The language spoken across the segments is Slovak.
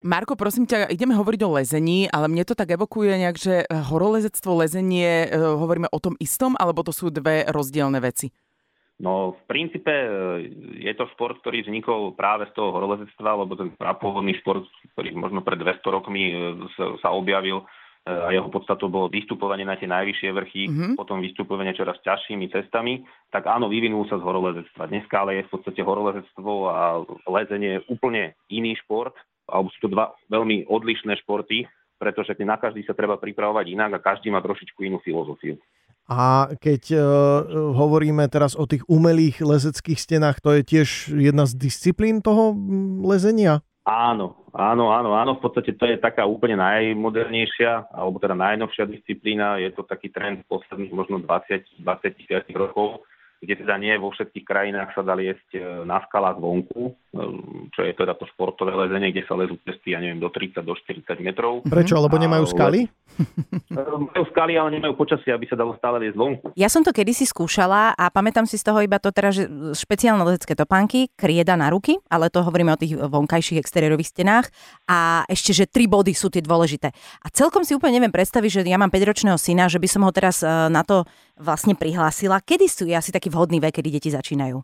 Marko, prosím ťa, ideme hovoriť o lezení, ale mne to tak evokuje nejak, že horolezectvo, lezenie, e, hovoríme o tom istom, alebo to sú dve rozdielne veci? No v princípe e, je to šport, ktorý vznikol práve z toho horolezectva, lebo ten prapôvodný šport, ktorý možno pred 200 rokmi sa objavil, a jeho podstatou bolo vystupovanie na tie najvyššie vrchy, mm-hmm. potom vystupovanie čoraz ťažšími cestami, tak áno, vyvinul sa z horolezectva. Dneska ale je v podstate horolezectvo a lezenie úplne iný šport, alebo sú to dva veľmi odlišné športy, pretože na každý sa treba pripravovať inak a každý má trošičku inú filozofiu. A keď uh, hovoríme teraz o tých umelých lezeckých stenách, to je tiež jedna z disciplín toho lezenia? Áno, áno, áno, áno. V podstate to je taká úplne najmodernejšia, alebo teda najnovšia disciplína. Je to taký trend posledných možno 20, 20 rokov kde teda nie vo všetkých krajinách sa dali jesť e, na skalách vonku, e, čo je teda to športové lezenie, kde sa lezú cesty, ja neviem, do 30, do 40 metrov. Prečo? Lebo nemajú skaly? E, majú skaly, ale nemajú počasie, aby sa dalo stále liesť vonku. Ja som to kedysi skúšala a pamätám si z toho iba to teda, že špeciálne lezecké topánky, krieda na ruky, ale to hovoríme o tých vonkajších exteriérových stenách a ešte, že tri body sú tie dôležité. A celkom si úplne neviem predstaviť, že ja mám 5-ročného syna, že by som ho teraz na to vlastne prihlásila. Kedy sú asi taký vhodný vek, kedy deti začínajú?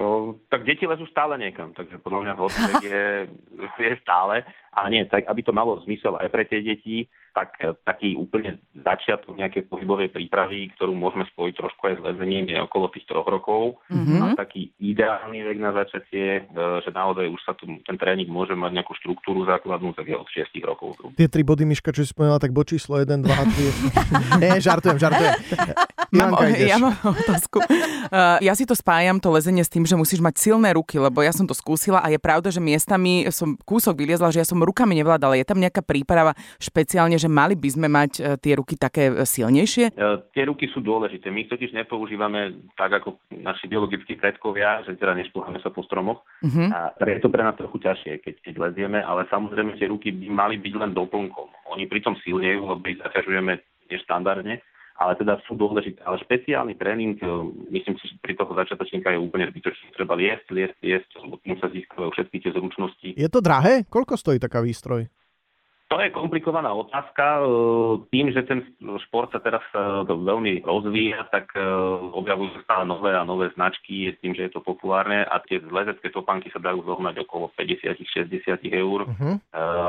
O, tak deti lezú stále niekam, takže podľa mňa vhodný vek je, je stále. A nie, tak aby to malo zmysel aj pre tie deti, tak e, taký úplne začiatok nejakej pohybovej prípravy, ktorú môžeme spojiť trošku aj s lezením, je okolo tých troch rokov. Mm-hmm. A taký ideálny vek na začatie, e, že naozaj už sa tu, ten tréning môže mať nejakú štruktúru základnú, tak je od 6 rokov. Tie tri body, Miška, čo si spomínala, tak bod číslo 1, 2 a 3. Nie, žartujem, žartujem. Mám, ja mám otázku. Uh, ja si to spájam, to lezenie s tým, že musíš mať silné ruky, lebo ja som to skúsila a je pravda, že miestami som kúsok vyliezla, že ja som rukami nevládala. Je tam nejaká príprava špeciálne, že mali by sme mať uh, tie ruky také e, silnejšie? Uh, tie ruky sú dôležité. My ich totiž nepoužívame tak ako naši biologickí predkovia, že teda nešplháme sa po stromoch. Uh-huh. A je to pre nás trochu ťažšie, keď, keď lezieme, ale samozrejme tie ruky by mali byť len doplnkom. Oni pritom silnejú, lebo ich zaťažujeme neštandardne ale teda sú dôležité. Ale špeciálny tréning, e, myslím si, že pri toho začiatočníka je úplne zbytočný. Treba liesť, liesť, liesť, lebo tým sa získajú všetky tie zručnosti. Je to drahé? Koľko stojí taká výstroj? To je komplikovaná otázka. E, tým, že ten šport sa teraz e, veľmi rozvíja, tak e, objavujú sa stále nové a nové značky, tým, že je to populárne a tie lezecké topánky sa dajú zohnať okolo 50-60 eur. Uh-huh.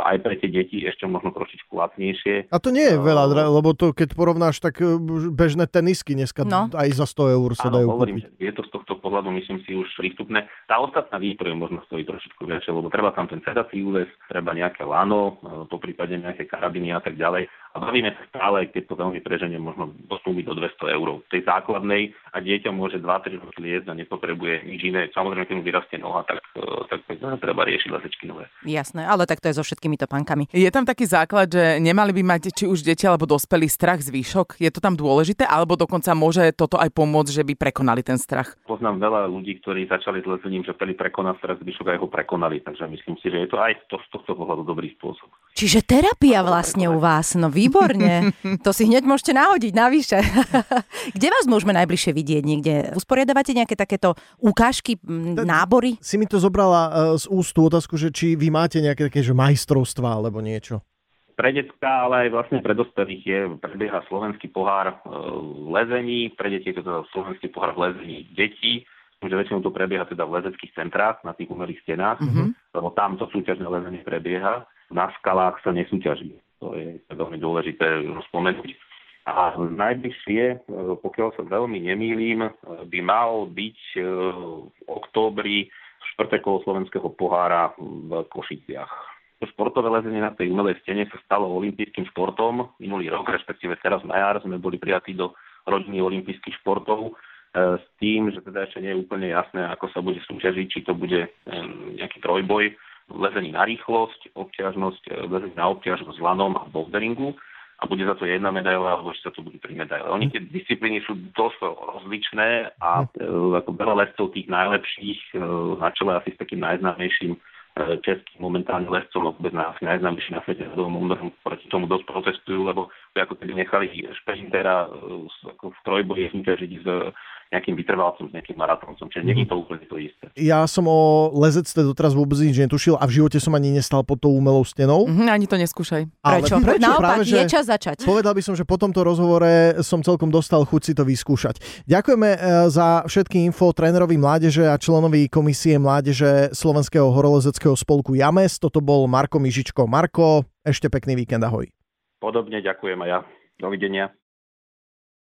Aj pre tie deti ešte možno trošičku lacnejšie. A to nie je veľa, lebo to keď porovnáš, tak bežné tenisky dneska no. aj za 100 eur sa Áno, dajú hovorím, kúpiť. Je to z tohto pohľadu, myslím si, už prístupné. Tá ostatná výstroj možno stojí trošičku viac, lebo treba tam ten sedací úves, treba nejaké lano, popri prípade nejaké karabiny a tak ďalej. A bavíme sa stále, keď to veľmi preženie, možno postúpiť do 200 eur. Tej základnej a dieťa môže 2-3 roky liesť a nepotrebuje nič iné. Samozrejme, keď mu vyrastie noha, tak, e, tak treba riešiť lesečky nové. Jasné, ale tak to je so všetkými topankami. Je tam taký základ, že nemali by mať či už deti alebo dospelí strach z výšok? Je to tam dôležité? Alebo dokonca môže toto aj pomôcť, že by prekonali ten strach? Poznám veľa ľudí, ktorí začali s lezením, že chceli prekonať strach z výšok a ho prekonali. Takže myslím si, že je to aj to, z tohto pohľadu dobrý spôsob. Čiže terapia vlastne u vás, no výborne. To si hneď môžete nahodiť navyše. Kde vás môžeme najbližšie vidieť? Niekde usporiadavate nejaké takéto ukážky, nábory? Si mi to zobrala e, z úst tú otázku, že či vy máte nejaké také že majstrovstvá alebo niečo? Pre detská, ale aj vlastne pre dospelých je, prebieha slovenský pohár e, lezení, pre deti je to teda slovenský pohár v lezení detí, že väčšinou to prebieha teda v lezeckých centrách na tých umelých stenách, mm-hmm. lebo tam to súťažné lezenie prebieha na skalách sa nesúťaží. To je veľmi dôležité spomenúť. A najbližšie, e, pokiaľ sa veľmi nemýlim, e, by mal byť e, v októbri štvrté kolo slovenského pohára v Košiciach. To športové lezenie na tej umelej stene sa stalo olympijským športom. Minulý rok, respektíve teraz na jar, sme boli prijatí do rodiny olympijských športov s tým, že teda ešte nie je úplne jasné, ako sa bude súťažiť, či to bude nejaký trojboj lezení na rýchlosť, obťažnosť, e, lezení na obťažnosť lanom a boulderingu a bude za to jedna medaila, alebo ešte sa to budú tri medaile. Oni tie disciplíny sú dosť rozličné a e, ako veľa lescov tých najlepších e, na čele asi s takým najznámejším českým momentálne lescom, vôbec na, najznámejší na svete, proti tomu dosť protestujú, lebo ako keby nechali šprintera ako v trojboji súťažiť s nejakým vytrvalcom, s nejakým maratóncom, čiže nie je to úplne to isté. Ja som o lezectve doteraz vôbec nič netušil a v živote som ani nestal pod tou umelou stenou. Mm, ani to neskúšaj. Ale Prečo? prečo? Naopak, Práve, že je čas začať. Povedal by som, že po tomto rozhovore som celkom dostal chuť si to vyskúšať. Ďakujeme e, za všetky info trénerovi mládeže a členovi komisie mládeže Slovenského horolezeckého spolku James. Toto bol Marko Mižičko. Marko, ešte pekný víkend, ahoj. Podobne ďakujem a ja. Dovidenia.